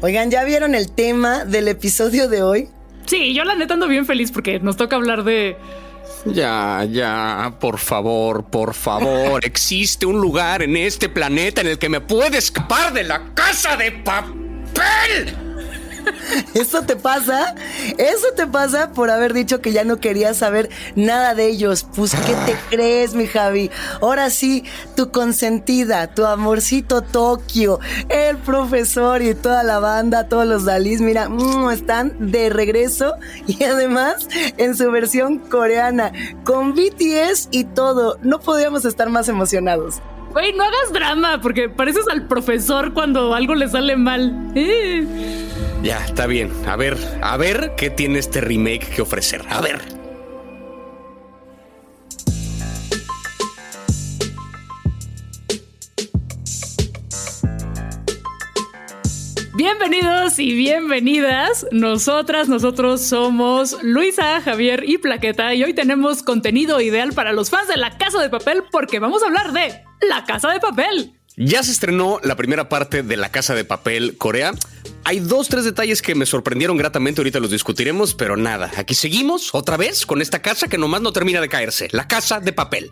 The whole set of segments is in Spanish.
Oigan, ¿ya vieron el tema del episodio de hoy? Sí, yo la neta ando bien feliz porque nos toca hablar de... Ya, ya, por favor, por favor. Existe un lugar en este planeta en el que me puede escapar de la casa de papel. Eso te pasa, eso te pasa por haber dicho que ya no querías saber nada de ellos. Pues, ¿qué te crees, mi Javi? Ahora sí, tu consentida, tu amorcito Tokio, el profesor y toda la banda, todos los Dalís, mira, mm, están de regreso y además en su versión coreana, con BTS y todo. No podíamos estar más emocionados. Güey, no hagas drama, porque pareces al profesor cuando algo le sale mal. Eh. Ya, está bien. A ver, a ver qué tiene este remake que ofrecer. A ver. Bienvenidos y bienvenidas. Nosotras, nosotros somos Luisa, Javier y Plaqueta y hoy tenemos contenido ideal para los fans de La Casa de Papel porque vamos a hablar de La Casa de Papel. Ya se estrenó la primera parte de La Casa de Papel Corea. Hay dos, tres detalles que me sorprendieron gratamente, ahorita los discutiremos, pero nada, aquí seguimos otra vez con esta casa que nomás no termina de caerse, La Casa de Papel.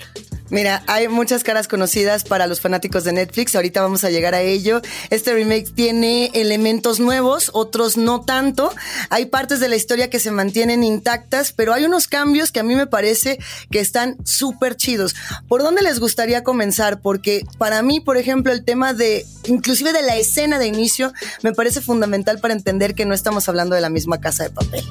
Mira, hay muchas caras conocidas para los fanáticos de Netflix. Ahorita vamos a llegar a ello. Este remake tiene elementos nuevos, otros no tanto. Hay partes de la historia que se mantienen intactas, pero hay unos cambios que a mí me parece que están súper chidos. ¿Por dónde les gustaría comenzar? Porque para mí, por ejemplo, el tema de, inclusive de la escena de inicio, me parece fundamental para entender que no estamos hablando de la misma casa de papel.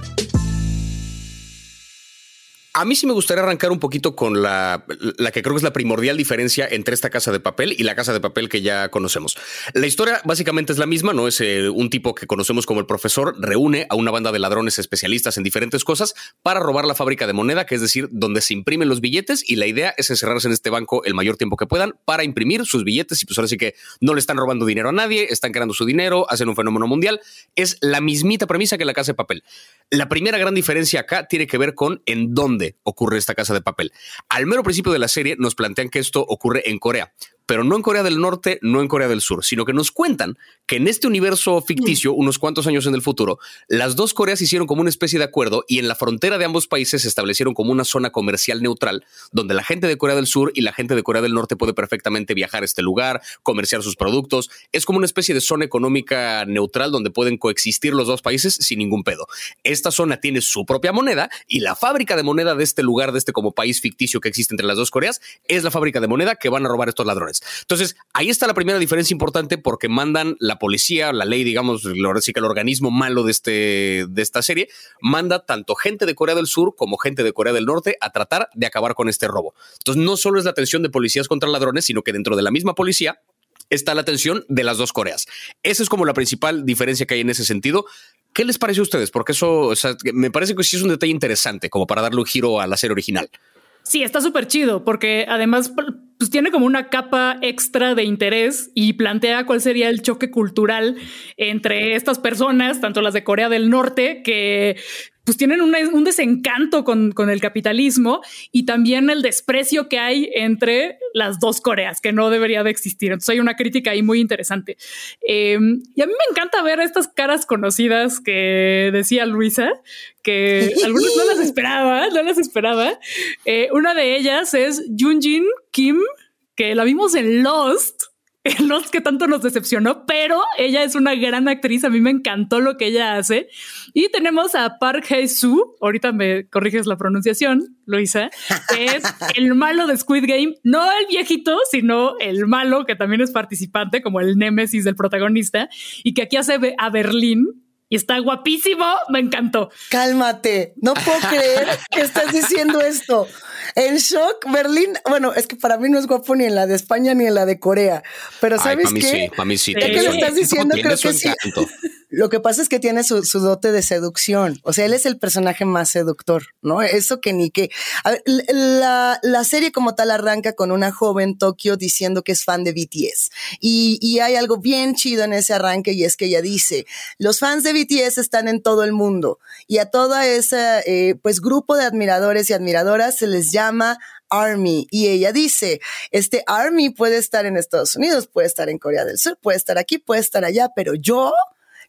A mí sí me gustaría arrancar un poquito con la, la, que creo que es la primordial diferencia entre esta casa de papel y la casa de papel que ya conocemos. La historia básicamente es la misma, ¿no? Es eh, un tipo que conocemos como el profesor, reúne a una banda de ladrones especialistas en diferentes cosas para robar la fábrica de moneda, que es decir, donde se imprimen los billetes y la idea es encerrarse en este banco el mayor tiempo que puedan para imprimir sus billetes y pues ahora sí que no le están robando dinero a nadie, están creando su dinero, hacen un fenómeno mundial. Es la mismita premisa que la casa de papel. La primera gran diferencia acá tiene que ver con en dónde ocurre esta casa de papel. Al mero principio de la serie nos plantean que esto ocurre en Corea pero no en Corea del Norte, no en Corea del Sur, sino que nos cuentan que en este universo ficticio, mm. unos cuantos años en el futuro, las dos Coreas hicieron como una especie de acuerdo y en la frontera de ambos países se establecieron como una zona comercial neutral, donde la gente de Corea del Sur y la gente de Corea del Norte puede perfectamente viajar a este lugar, comerciar sus productos. Es como una especie de zona económica neutral donde pueden coexistir los dos países sin ningún pedo. Esta zona tiene su propia moneda y la fábrica de moneda de este lugar, de este como país ficticio que existe entre las dos Coreas, es la fábrica de moneda que van a robar estos ladrones. Entonces, ahí está la primera diferencia importante porque mandan la policía, la ley, digamos, sí que el organismo malo de, este, de esta serie, manda tanto gente de Corea del Sur como gente de Corea del Norte a tratar de acabar con este robo. Entonces, no solo es la tensión de policías contra ladrones, sino que dentro de la misma policía está la tensión de las dos Coreas. Esa es como la principal diferencia que hay en ese sentido. ¿Qué les parece a ustedes? Porque eso me parece que sí es un detalle interesante, como para darle un giro a la serie original. Sí, está súper chido, porque además pues tiene como una capa extra de interés y plantea cuál sería el choque cultural entre estas personas, tanto las de Corea del Norte, que pues tienen un desencanto con, con, el capitalismo y también el desprecio que hay entre las dos Coreas, que no debería de existir. Entonces hay una crítica ahí muy interesante. Em, y a mí me encanta ver estas caras conocidas que decía Luisa, que algunas no las esperaba, no las esperaba. Eh, una de ellas es Junjin Kim, que la vimos en Lost no es que tanto nos decepcionó, pero ella es una gran actriz. A mí me encantó lo que ella hace. Y tenemos a Park Hae-soo. Ahorita me corriges la pronunciación, Luisa, que es el malo de Squid Game. No el viejito, sino el malo que también es participante, como el némesis del protagonista, y que aquí hace a Berlín, y está guapísimo, me encantó. Cálmate, no puedo creer que estás diciendo esto. En shock, Berlín, bueno, es que para mí no es guapo ni en la de España ni en la de Corea, pero ¿sabes qué? Sí, para mí sí. Es que lo estás diciendo, creo que sí. Lo que pasa es que tiene su, dote de seducción. O sea, él es el personaje más seductor, ¿no? Eso que ni que. la, serie como tal arranca con una joven Tokio diciendo que es fan de BTS. Y, y hay algo bien chido en ese arranque y es que ella dice: los fans de BTS están en todo el mundo y a todo ese eh, pues grupo de admiradores y admiradoras se les llama Army. Y ella dice, este Army puede estar en Estados Unidos, puede estar en Corea del Sur, puede estar aquí, puede estar allá, pero yo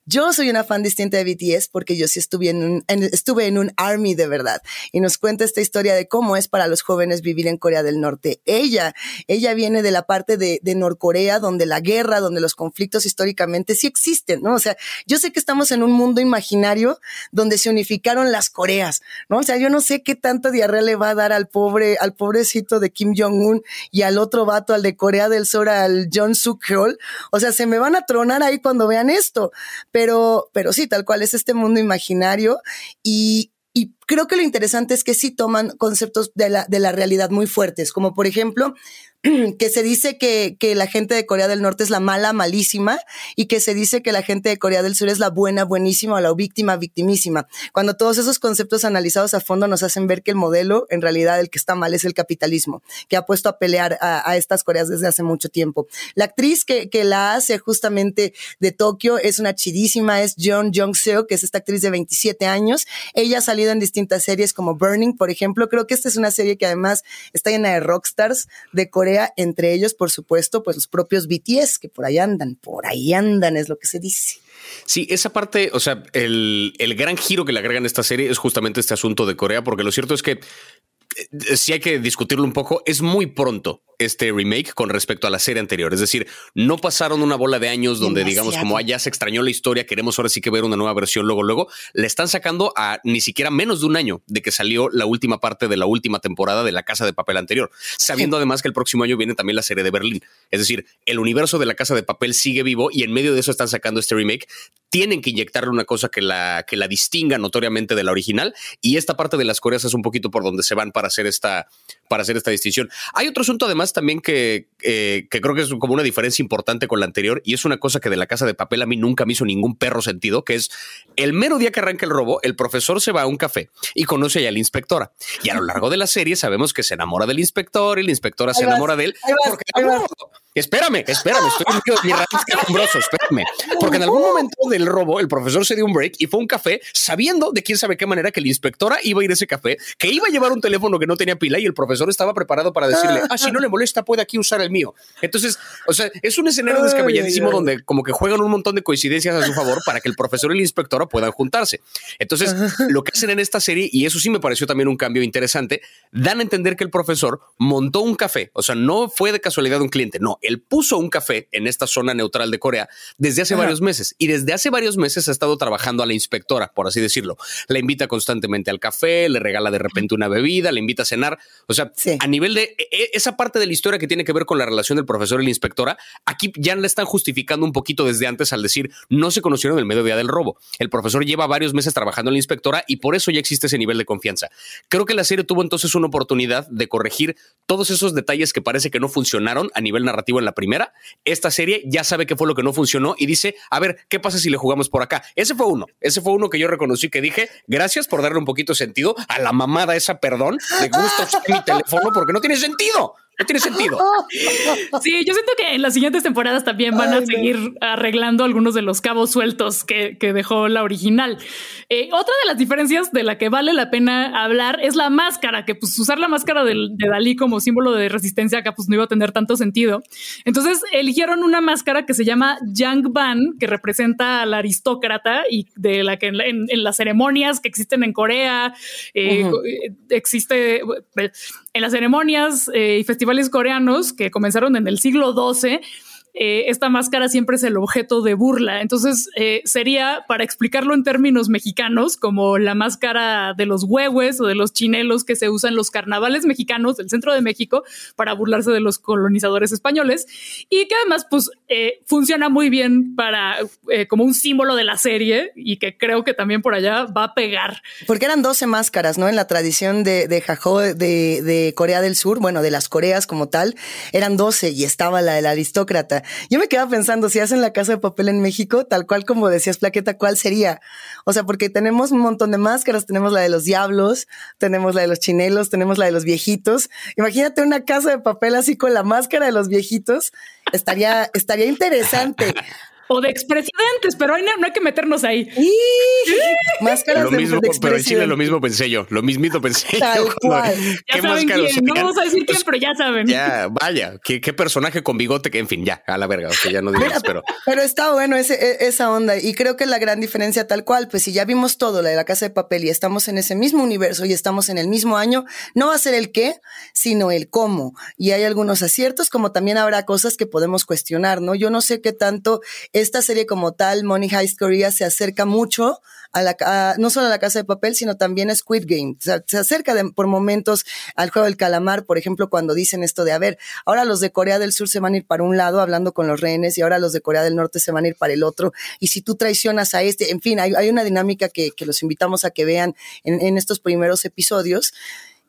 Yo soy una fan distinta de BTS porque yo sí estuve en un, estuve en un army de verdad y nos cuenta esta historia de cómo es para los jóvenes vivir en Corea del Norte. Ella, ella viene de la parte de, de Norcorea donde la guerra, donde los conflictos históricamente sí existen, ¿no? O sea, yo sé que estamos en un mundo imaginario donde se unificaron las Coreas, ¿no? O sea, yo no sé qué tanta diarrea le va a dar al pobre, al pobrecito de Kim Jong-un y al otro vato, al de Corea del Sur, al John Suk Yeol. O sea, se me van a tronar ahí cuando vean esto. Pero, pero sí, tal cual es este mundo imaginario y, y creo que lo interesante es que sí toman conceptos de la, de la realidad muy fuertes, como por ejemplo, que se dice que, que, la gente de Corea del Norte es la mala, malísima, y que se dice que la gente de Corea del Sur es la buena, buenísima, o la víctima, victimísima. Cuando todos esos conceptos analizados a fondo nos hacen ver que el modelo, en realidad, el que está mal es el capitalismo, que ha puesto a pelear a, estas Coreas desde hace mucho tiempo. La actriz que, que la hace justamente de Tokio es una chidísima, es Jeon Jong-seo, que es esta actriz de 27 años. Ella ha salido en distintas series como Burning, por ejemplo. Creo que esta es una serie que además está llena de rockstars de Corea entre ellos, por supuesto, pues los propios BTS, que por ahí andan, por ahí andan, es lo que se dice. Sí, esa parte, o sea, el, el gran giro que le agregan a esta serie es justamente este asunto de Corea, porque lo cierto es que eh, si hay que discutirlo un poco, es muy pronto este remake con respecto a la serie anterior. Es decir, no pasaron una bola de años donde digamos como ah, ya se extrañó la historia, queremos ahora sí que ver una nueva versión luego, luego. Le están sacando a ni siquiera menos de un año de que salió la última parte de la última temporada de La Casa de Papel anterior, sabiendo además que el próximo año viene también la serie de Berlín. Es decir, el universo de La Casa de Papel sigue vivo y en medio de eso están sacando este remake. Tienen que inyectarle una cosa que la, que la distinga notoriamente de la original y esta parte de las Coreas es un poquito por donde se van para hacer esta, para hacer esta distinción. Hay otro asunto además también que, eh, que creo que es como una diferencia importante con la anterior y es una cosa que de la casa de papel a mí nunca me hizo ningún perro sentido, que es el mero día que arranca el robo, el profesor se va a un café y conoce ya a la inspectora. Y a lo largo de la serie sabemos que se enamora del inspector y la inspectora se enamora de él. porque, espérame, espérame, estoy en mi quejumbroso, espérame. Porque en algún momento del robo el profesor se dio un break y fue a un café sabiendo de quién sabe qué manera que la inspectora iba a ir a ese café, que iba a llevar un teléfono que no tenía pila y el profesor estaba preparado para decirle, ah, si no le molesta puede aquí usar el mío. Entonces, o sea, es un escenario descabelladísimo donde como que juegan un montón de coincidencias a su favor para que el profesor y la inspectora puedan juntarse. Entonces, lo que hacen en esta serie, y eso sí me pareció también un cambio interesante, dan a entender que el profesor montó un café, o sea, no fue de casualidad un cliente, no, él puso un café en esta zona neutral de Corea desde hace varios meses y desde hace varios meses ha estado trabajando a la inspectora, por así decirlo. La invita constantemente al café, le regala de repente una bebida, le invita a cenar, o sea, a nivel de e, e, esa parte de la historia que tiene que ver con la relación del profesor y la inspectora, aquí ya le están justificando un poquito desde antes al decir no se conocieron el mediodía del robo. El profesor lleva varios meses trabajando en la inspectora y por eso ya existe ese nivel de confianza. Creo que la serie tuvo entonces una oportunidad de corregir todos esos detalles que parece que no funcionaron a nivel narrativo en la primera. Esta serie ya sabe qué fue lo que no funcionó y dice, a ver, ¿qué pasa si le jugamos por acá? Ese fue uno, ese fue uno que yo reconocí que dije, gracias por darle un poquito de sentido a la mamada esa, perdón, de gusto mi teléfono porque no tiene sentido. No tiene sentido. Sí, yo siento que en las siguientes temporadas también van a seguir arreglando algunos de los cabos sueltos que, dejó la original. Eh, otra de las diferencias de la que vale la pena hablar es la máscara, que pues usar la máscara de, de Dalí como símbolo de resistencia acá pues no iba a tener tanto sentido. Entonces eligieron una máscara que se llama Yang Ban, que representa al aristócrata y de la que en, las ceremonias que existen en Corea eh, eh, existe en las ceremonias y festivales coreanos que comenzaron en el siglo XII eh, esta máscara siempre es el objeto de burla. Entonces, eh, sería, para explicarlo en términos mexicanos, como la máscara de los huehues o de los chinelos que se usan en los carnavales mexicanos del centro de México para burlarse de los colonizadores españoles y que además, pues, eh, funciona muy bien para como un símbolo de la serie y que creo que también por allá va a pegar. Porque eran 12 máscaras, ¿no? En la tradición de, de Jajó de, de Corea del Sur, bueno, de las Coreas como tal, eran 12 y estaba la del aristócrata. Yo me quedaba pensando, si hacen la casa de papel en México, tal cual como decías, Plaqueta, ¿cuál sería? O sea, porque tenemos un montón de máscaras, tenemos la de los diablos, tenemos la de los chinelos, tenemos la de los viejitos. Imagínate una casa de papel así con la máscara de los viejitos, estaría, estaría interesante. O de expresidentes, pero no, no hay que meternos ahí. Máscaras lo mismo, pero en Chile lo mismo pensé yo, lo mismito pensé yo. Ya saben quién, no vamos a decir quién, pero ya saben. Ya, vaya, qué, personaje con bigote que, en fin, ya, a la verga, o sea, ya no digas, pero... Pero está bueno ese, e, esa onda y creo que la gran diferencia tal cual, pues si ya vimos todo, la de la casa de papel y estamos en ese mismo universo y estamos en el mismo año, no va a ser el qué, sino el cómo. Y hay algunos aciertos, como también habrá cosas que podemos cuestionar, ¿no? Yo no sé qué tanto esta serie como tal, Money Heist Korea, se acerca mucho a la, no solo a la casa de papel, sino también a Squid Game. se acerca por momentos al juego del calamar, por ejemplo, cuando dicen esto de, a ver, ahora los de Corea del Sur se van a ir para un lado hablando con los rehenes y ahora los de Corea del Norte se van a ir para el otro. Y si tú traicionas a este, en fin, hay, una dinámica que, los invitamos a que vean en, estos primeros episodios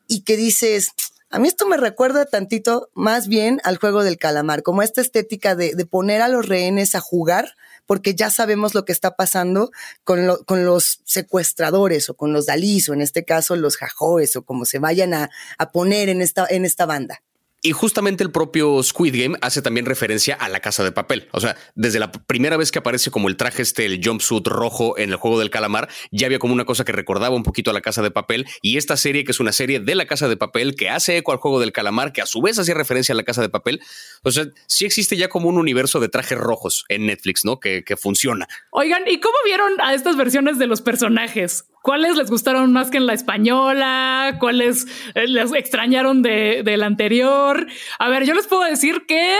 y que dices, a mí esto me recuerda tantito más bien al juego del calamar, como esta estética de, de poner a los rehenes a jugar porque ya sabemos lo que está pasando con, los secuestradores o con los dalís o en este caso los jajoes o como se vayan a, a poner en esta, en esta banda. Y justamente el propio Squid Game hace también referencia a la casa de papel. O sea, desde la primera vez que aparece como el traje este, el jumpsuit rojo en el juego del calamar, ya había como una cosa que recordaba un poquito a la casa de papel. Y esta serie, que es una serie de la casa de papel, que hace eco al juego del calamar, que a su vez hacía referencia a la casa de papel. O sea, sí existe ya como un universo de trajes rojos en Netflix, ¿no? Que, que funciona. Oigan, ¿y cómo vieron a estas versiones de los personajes? ¿Cuáles les gustaron más que en la española? ¿Cuáles eh, les extrañaron de, la anterior? A ver, yo les puedo decir que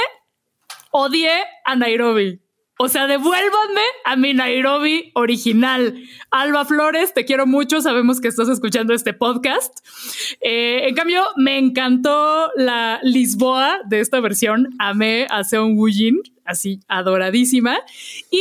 odié a Nairobi. O sea, devuélvanme a mi Nairobi original. Alba Flores, te quiero mucho. Sabemos que estás escuchando este podcast. Eh, en cambio, me encantó la Lisboa de esta versión. Amé a Seon Woo-jin, así adoradísima. Y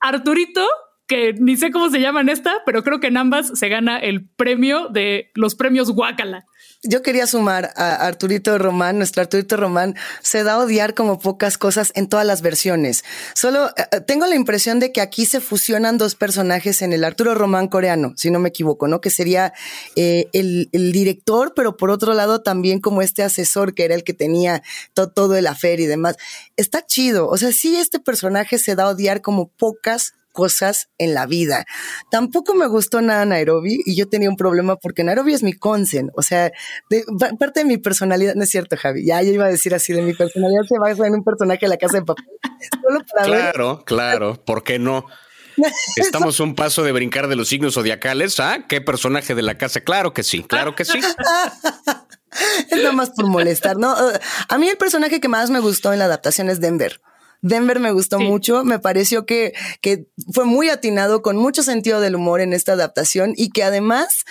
Arturito, que ni sé cómo se llama en esta, pero creo que en ambas se gana el premio de los premios Guacala. Yo quería sumar a Arturito Román, nuestro Arturito Román se da a odiar como pocas cosas en todas las versiones. Solo eh, eh, tengo la impresión de que aquí se fusionan dos personajes en el Arturo Román coreano, si no me equivoco, ¿no? Que sería eh, el, director, pero por otro lado también como este asesor que era el que tenía todo el afer y demás. Está chido. O sea, sí, este personaje se da a odiar como pocas cosas en la vida. Tampoco me gustó nada Nairobi y yo tenía un problema porque Nairobi es mi consen, o sea, parte de mi personalidad, no es cierto, Javi, ya yo iba a decir así, de mi personalidad se va a en un personaje de la casa de papel. claro, claro, ¿por qué no? Estamos un paso de brincar de los signos zodiacales. ¿Ah? ¿Qué personaje de la casa? Claro que sí, claro que sí. es nada más por molestar, ¿no? A mí el personaje que más me gustó en la adaptación es Denver. Denver me gustó mucho, me pareció que, que fue muy atinado, con mucho sentido del humor en esta adaptación y que además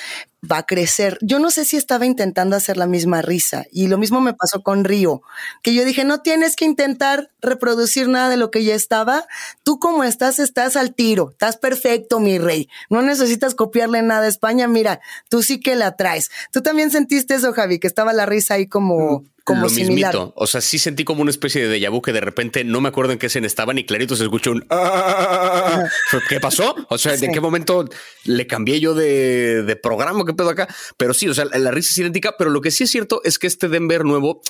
va a crecer. Yo no sé si estaba intentando hacer la misma risa y lo mismo me pasó con Río, que yo dije, no tienes que intentar reproducir nada de lo que ya estaba. Tú como estás, estás al tiro, estás perfecto, mi rey. No necesitas copiarle nada a España. Mira, tú sí que la traes. Tú también sentiste eso, Javi, que estaba la risa ahí como... Mm, como lo mismito. O sea, sí sentí como una especie de déjà vu que de repente no me acuerdo en qué escena estaban y clarito se escuchó un ah, ¿qué pasó? O sea, ¿en qué momento le cambié yo de, de programa? pedo acá? Pero sí, o sea, la risa es idéntica, pero lo que sí es cierto es que este Denver nuevo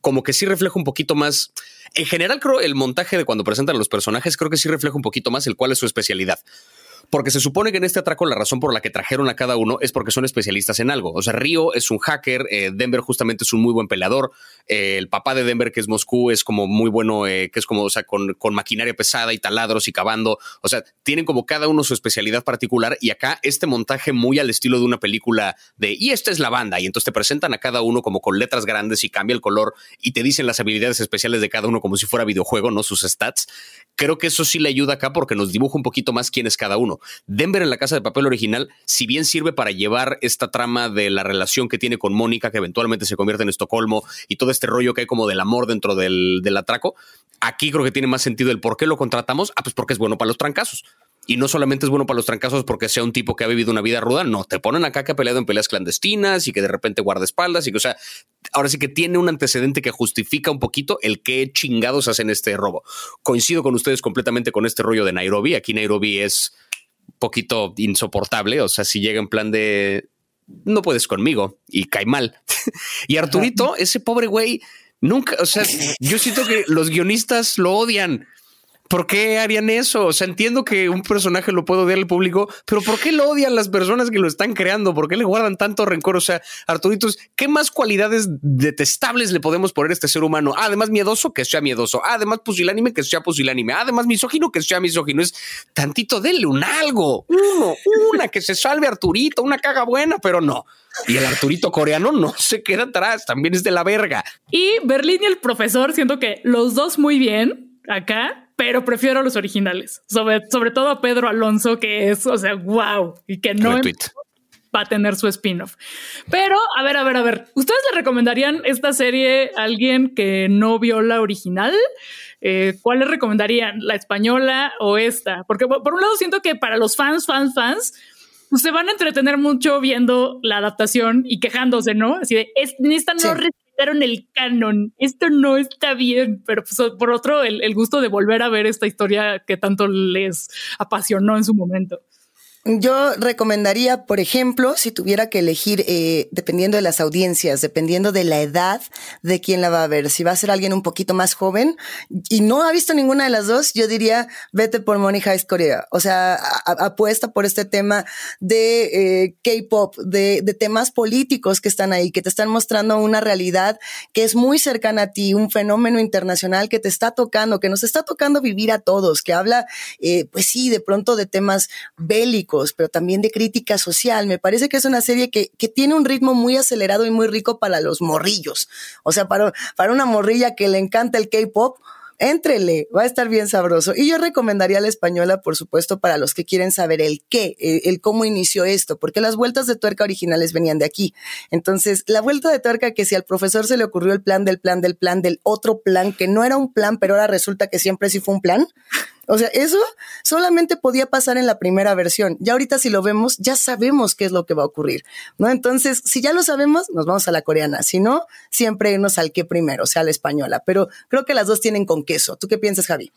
como que sí refleja un poquito más. En general, creo el montaje de cuando presentan a los personajes, creo que sí refleja un poquito más el cuál es su especialidad. Porque se supone que en este atraco la razón por la que trajeron a cada uno es porque son especialistas en algo. O sea, Río es un hacker, eh, Denver justamente es un muy buen peleador, eh, el papá de Denver, que es Moscú, es como muy bueno, eh, que es como, o sea, con, con, maquinaria pesada y taladros y cavando. O sea, tienen como cada uno su especialidad particular y acá este montaje muy al estilo de una película de, y esta es la banda, y entonces te presentan a cada uno como con letras grandes y cambia el color y te dicen las habilidades especiales de cada uno como si fuera videojuego, no sus stats. Creo que eso sí le ayuda acá porque nos dibuja un poquito más quién es cada uno. Denver en la casa de papel original, si bien sirve para llevar esta trama de la relación que tiene con Mónica, que eventualmente se convierte en Estocolmo, y todo este rollo que hay como del amor dentro del, del atraco, aquí creo que tiene más sentido el por qué lo contratamos. Ah, pues porque es bueno para los trancazos. Y no solamente es bueno para los trancazos porque sea un tipo que ha vivido una vida ruda, no, te ponen acá que ha peleado en peleas clandestinas y que de repente guarda espaldas y que, o sea, ahora sí que tiene un antecedente que justifica un poquito el qué chingados hacen este robo. Coincido con ustedes completamente con este rollo de Nairobi. Aquí Nairobi es poquito insoportable, o sea, si llega en plan de no puedes conmigo y cae mal. y Arturito, ese pobre güey, nunca, o sea, yo siento que los guionistas lo odian ¿Por qué harían eso? O sea, entiendo que un personaje lo puede odiar al público, pero ¿por qué lo odian las personas que lo están creando? ¿Por qué le guardan tanto rencor? O sea, Arturitos, ¿qué más cualidades detestables le podemos poner a este ser humano? además, miedoso, que sea miedoso. además, pusilánime, que sea pusilánime. además, misógino, que sea misógino. Es tantito, denle un algo. Uno, una, que se salve Arturito, una caga buena, pero no. Y el Arturito coreano no se queda atrás, también es de la verga. Y Berlín y el profesor, siento que los dos muy bien acá pero prefiero los originales, sobre, sobre todo a Pedro Alonso, que es, o sea, wow, y que no va a tener su spin-off. Pero, a ver, a ver, a ver, ¿ustedes le recomendarían esta serie a alguien que no vio la original? Eh, ¿Cuál le recomendarían? ¿La española o esta? Porque por un lado siento que para los fans, fans, fans, pues se van a entretener mucho viendo la adaptación y quejándose, ¿no? Así de, es, esta no respetaron el canon, esto no está bien, pero pues, por otro, el, el gusto de volver a ver esta historia que tanto les apasionó en su momento. Yo recomendaría, por ejemplo, si tuviera que elegir, eh, dependiendo de las audiencias, dependiendo de la edad de quién la va a ver, si va a ser alguien un poquito más joven y no ha visto ninguna de las dos, yo diría, vete por Money Heist Corea. O sea, apuesta por este tema de eh, K-pop, de, de temas políticos que están ahí, que te están mostrando una realidad que es muy cercana a ti, un fenómeno internacional que te está tocando, que nos está tocando vivir a todos, que habla, eh, pues sí, de pronto de temas bélicos pero también de crítica social. Me parece que es una serie que, que tiene un ritmo muy acelerado y muy rico para los morrillos. O sea, para, para una morrilla que le encanta el K-pop, Éntrele, va a estar bien sabroso. Y yo recomendaría la española, por supuesto, para los que quieren saber el qué, el, cómo inició esto, porque las vueltas de tuerca originales venían de aquí. Entonces, la vuelta de tuerca que si al profesor se le ocurrió el plan del plan del plan del otro plan, que no era un plan, pero ahora resulta que siempre sí fue un plan, o sea, eso solamente podía pasar en la primera versión. Ya ahorita si lo vemos, ya sabemos qué es lo que va a ocurrir, ¿no? Entonces, si ya lo sabemos, nos vamos a la coreana. Si no, siempre irnos al que primero, o sea, a la española. Pero creo que las dos tienen con queso. ¿Tú qué piensas, Javi?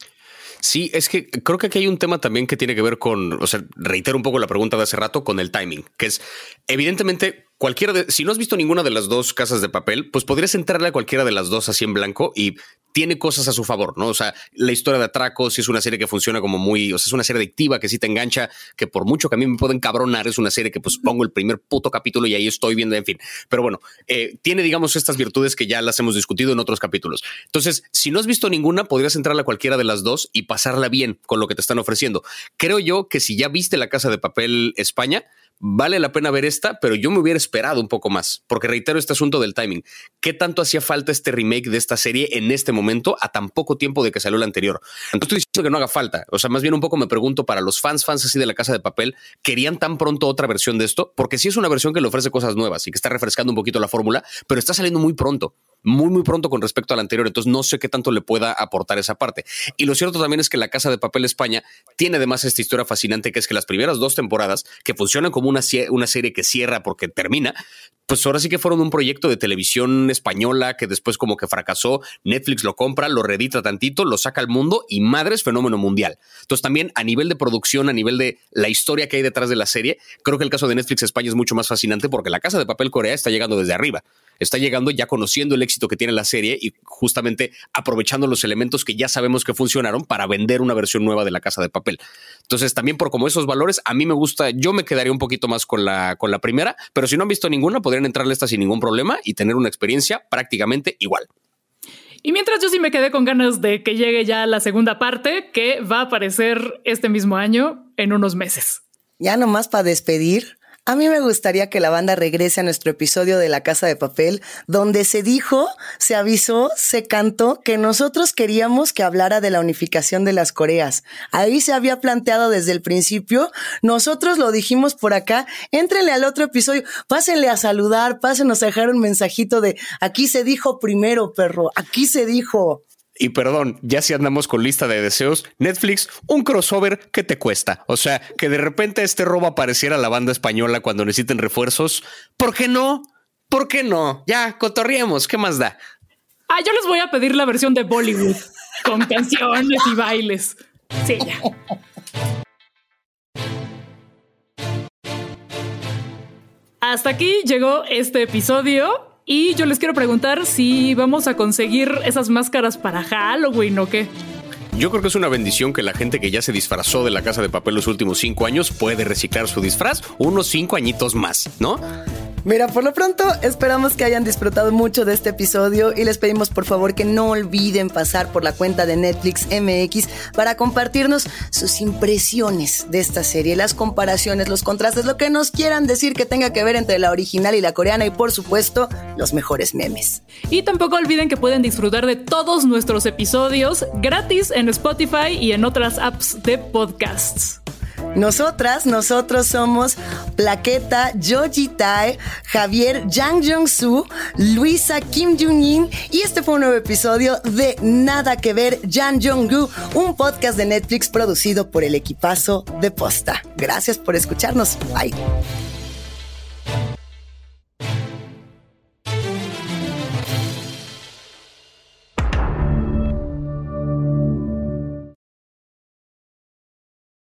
Sí, es que creo que aquí hay un tema también que tiene que ver con, o sea, reitero un poco la pregunta de hace rato, con el timing, que es evidentemente cualquiera de, si no has visto ninguna de las dos casas de papel, pues podrías entrarle a cualquiera de las dos así en blanco y tiene cosas a su favor, ¿no? O sea, la historia de atracos es una serie que funciona como muy, o sea, es una serie adictiva que sí te engancha, que por mucho que a mí me pueden cabronar, es una serie que pues pongo el primer puto capítulo y ahí estoy viendo, en fin. Pero bueno, eh, tiene, digamos, estas virtudes que ya las hemos discutido en otros capítulos. Entonces, si no has visto ninguna, podrías entrarle a cualquiera de las dos y pasarla bien con lo que te están ofreciendo. Creo yo que si ya viste la casa de papel España, vale la pena ver esta, pero yo me hubiera esperado un poco más, porque reitero este asunto del timing. ¿Qué tanto hacía falta este remake de esta serie en este momento a tan poco tiempo de que salió la anterior? No estoy diciendo que no haga falta, o sea, más bien un poco me pregunto para los fans, fans así de la casa de papel, ¿querían tan pronto otra versión de esto? Porque sí es una versión que le ofrece cosas nuevas y que está refrescando un poquito la fórmula, pero está saliendo muy pronto muy, muy pronto con respecto al anterior. Entonces no sé qué tanto le pueda aportar esa parte. Y lo cierto también es que La Casa de Papel España tiene además esta historia fascinante que es que las primeras dos temporadas, que funcionan como una, una serie que cierra porque termina, pues ahora sí que fueron un proyecto de televisión española que después como que fracasó, Netflix lo compra, lo reedita tantito, lo saca al mundo y madre es fenómeno mundial. Entonces también a nivel de producción, a nivel de la historia que hay detrás de la serie, creo que el caso de Netflix España es mucho más fascinante porque la Casa de Papel Corea está llegando desde arriba, está llegando ya conociendo el éxito que tiene la serie y justamente aprovechando los elementos que ya sabemos que funcionaron para vender una versión nueva de la Casa de Papel. Entonces también por como esos valores, a mí me gusta, yo me quedaría un poquito más con la, con la primera, pero si no han visto ninguna, podría entrarle esta sin ningún problema y tener una experiencia prácticamente igual. Y mientras yo sí me quedé con ganas de que llegue ya la segunda parte, que va a aparecer este mismo año en unos meses. Ya nomás para despedir, a mí me gustaría que la banda regrese a nuestro episodio de La Casa de Papel, donde se dijo, se avisó, se cantó que nosotros queríamos que hablara de la unificación de las Coreas. Ahí se había planteado desde el principio, nosotros lo dijimos por acá, éntrenle al otro episodio, pásenle a saludar, pásenos a dejar un mensajito de aquí se dijo primero, perro, aquí se dijo. Y perdón, ya si andamos con lista de deseos, Netflix, un crossover que te cuesta. O sea, que de repente este robo apareciera a la banda española cuando necesiten refuerzos. ¿Por qué no? ¿Por qué no? Ya, cotorriemos, ¿qué más da? Ah, yo les voy a pedir la versión de Bollywood con canciones y bailes. Sí, ya. Hasta aquí llegó este episodio. Y yo les quiero preguntar si vamos a conseguir esas máscaras para Halloween o qué. Yo creo que es una bendición que la gente que ya se disfrazó de la casa de papel los últimos cinco años puede reciclar su disfraz unos cinco añitos más, ¿no? Mira, por lo pronto esperamos que hayan disfrutado mucho de este episodio y les pedimos por favor que no olviden pasar por la cuenta de Netflix MX para compartirnos sus impresiones de esta serie, las comparaciones, los contrastes, lo que nos quieran decir que tenga que ver entre la original y la coreana y por supuesto los mejores memes. Y tampoco olviden que pueden disfrutar de todos nuestros episodios gratis en Spotify y en otras apps de podcasts. Nosotras, nosotros somos Plaqueta, Joji Tae, Javier Jang Jong-soo, Luisa Kim Jung-in y este fue un nuevo episodio de Nada que ver Jan Jong-gu, un podcast de Netflix producido por el equipazo de Posta. Gracias por escucharnos. Bye.